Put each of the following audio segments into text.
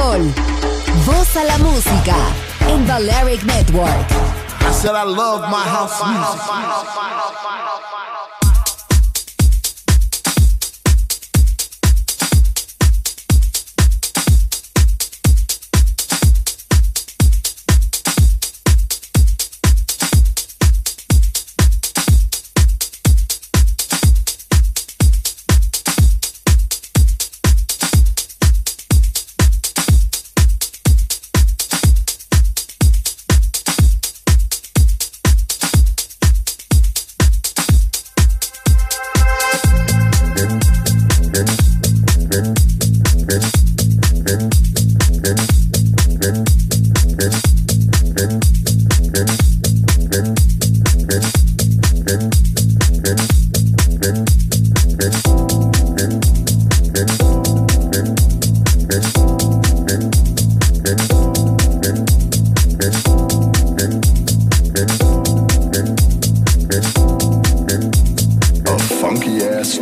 Sol. Voz a la música Network. I said I love my house music.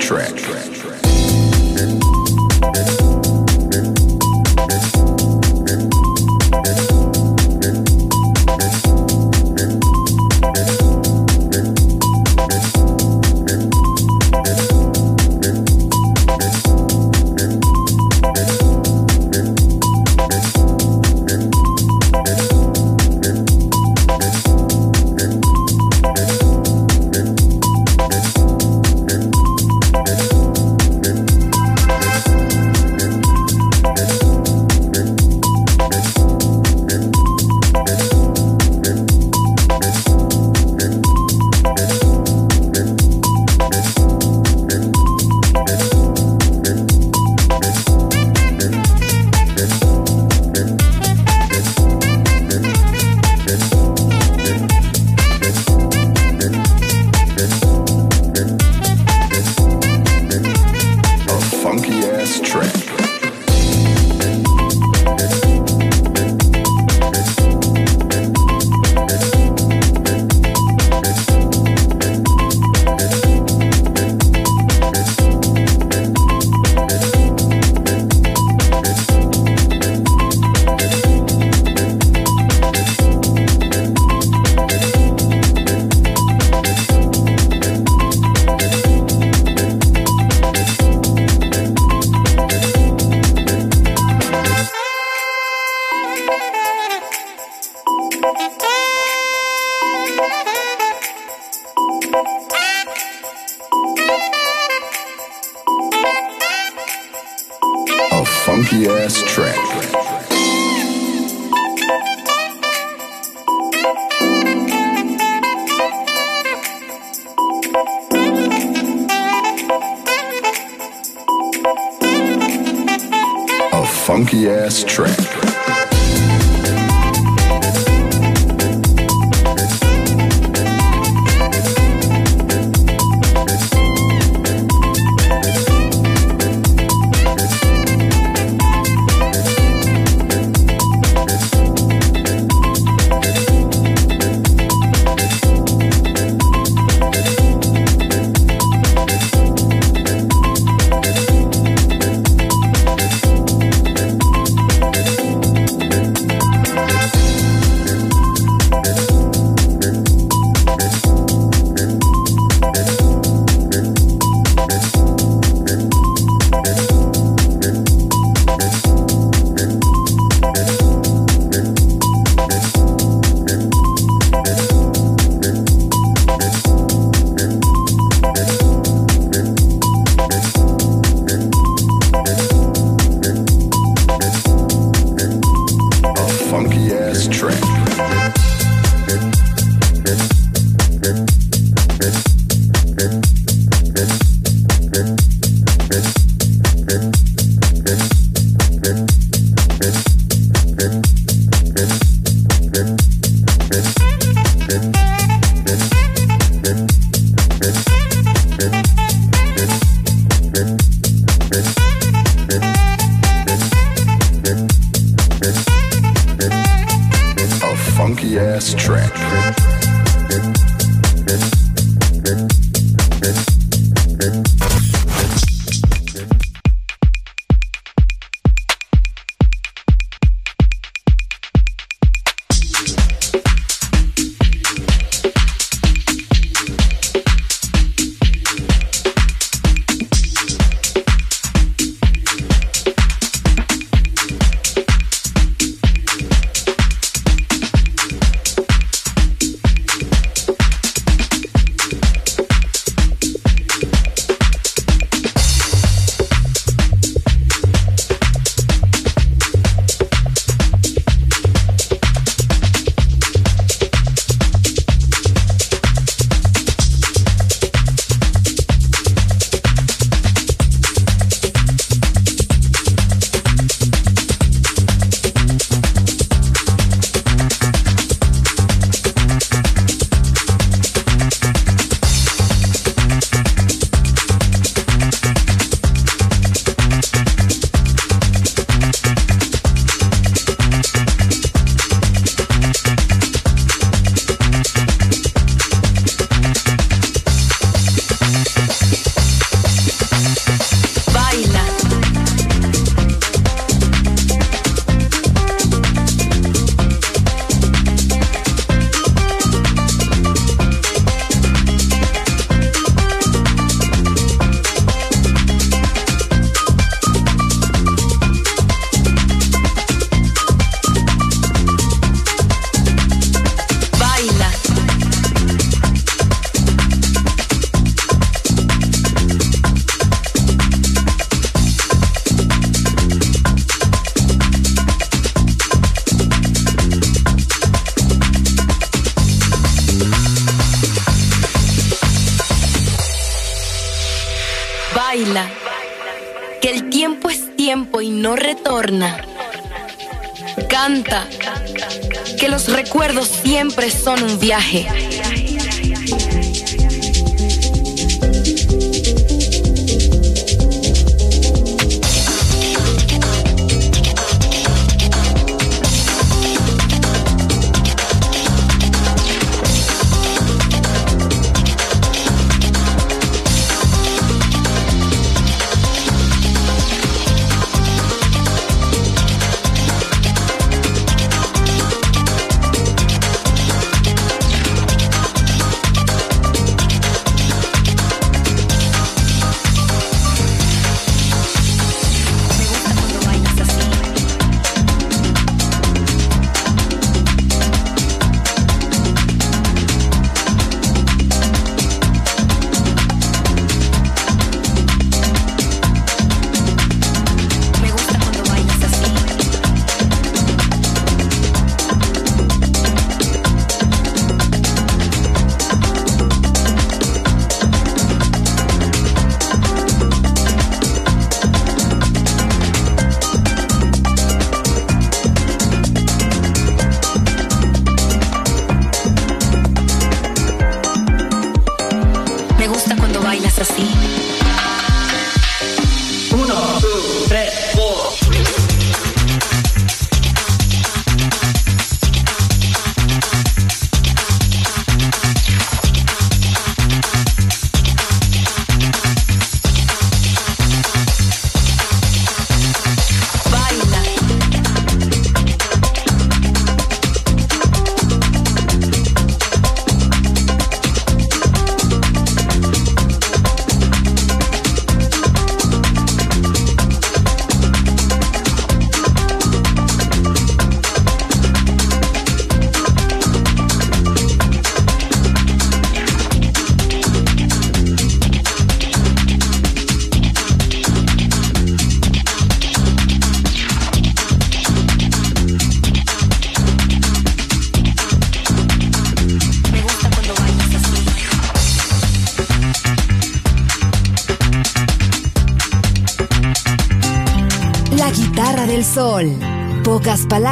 Track. track. funky ass track. A funky ass track. funky ass track. No retorna. Canta, que los recuerdos siempre son un viaje.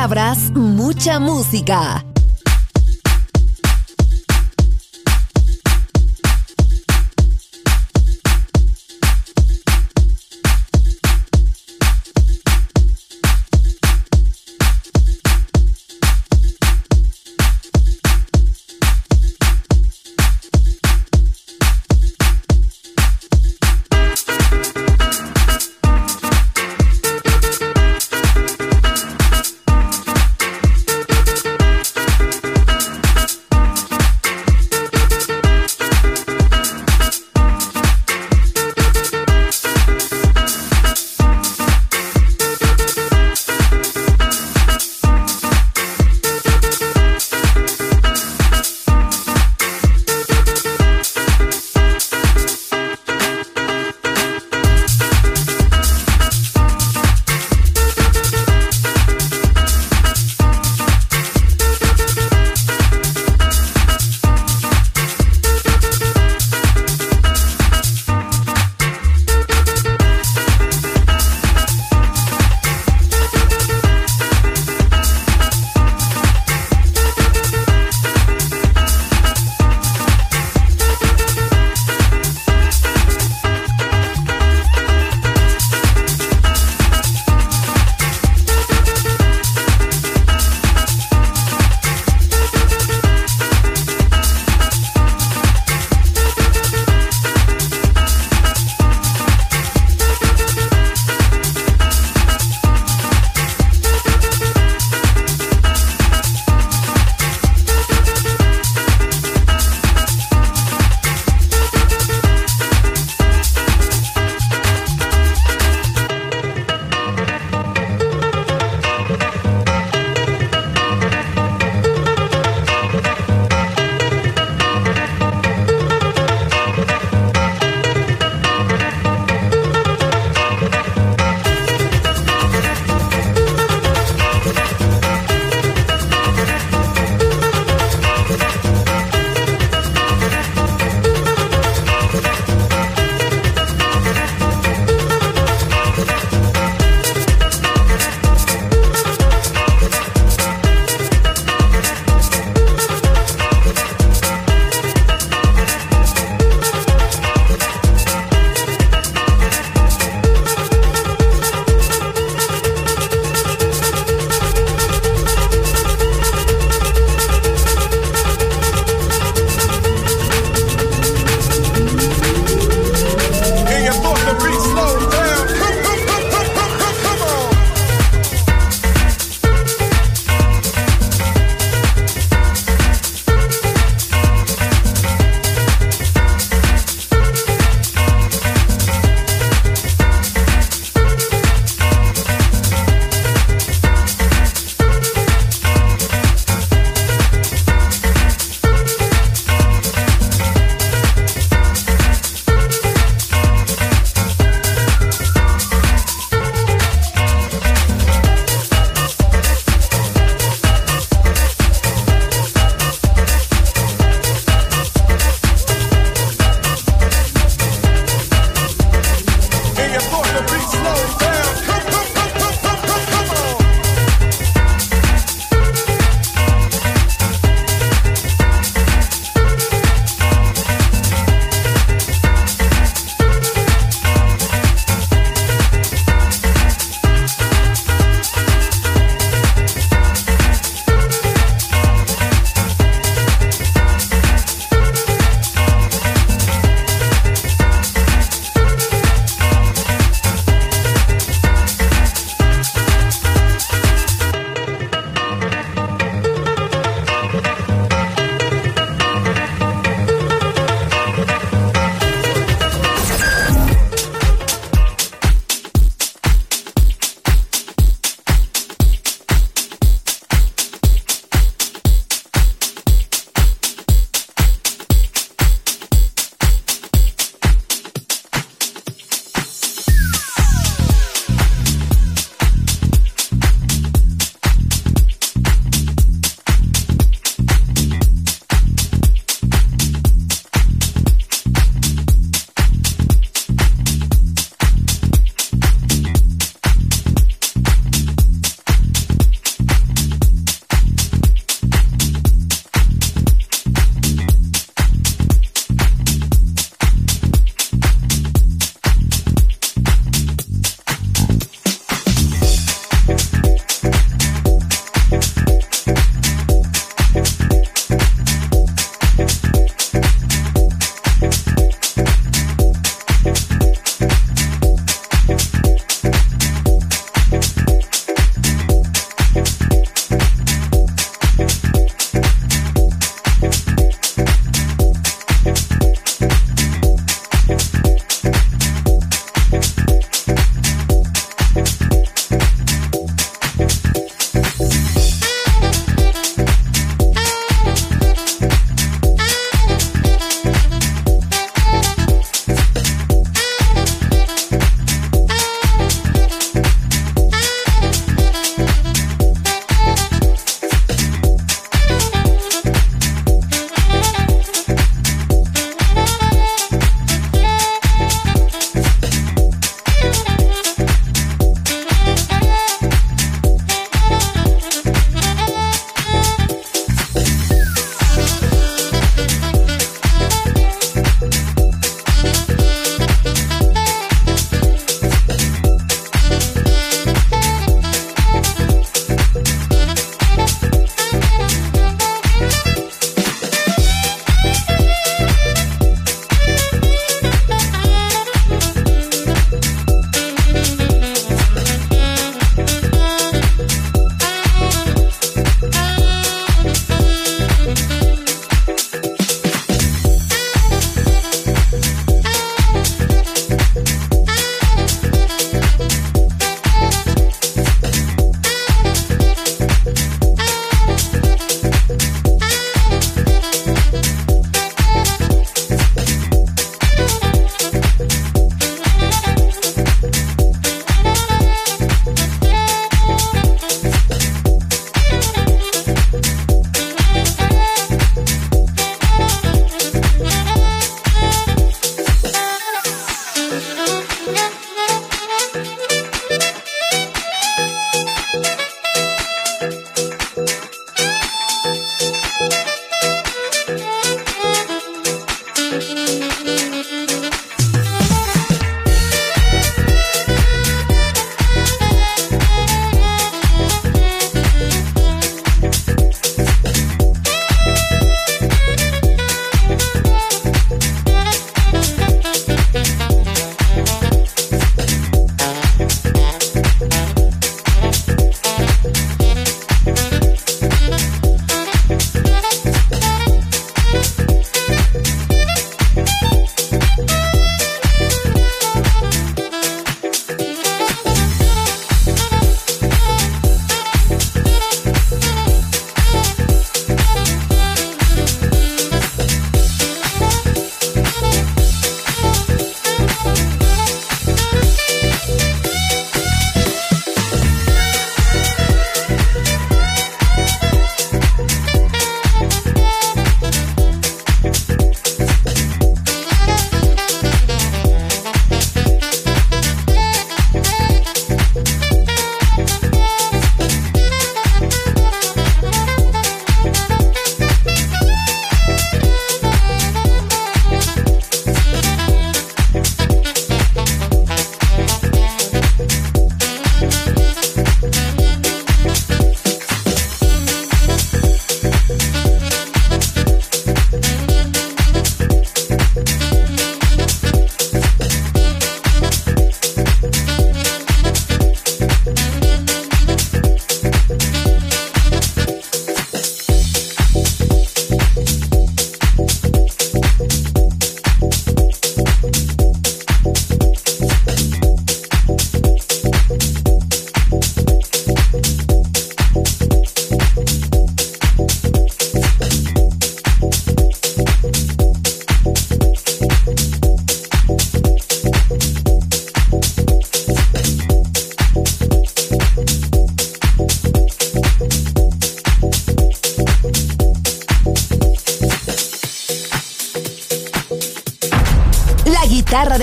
Palabras, mucha música.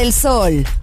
Del Sol.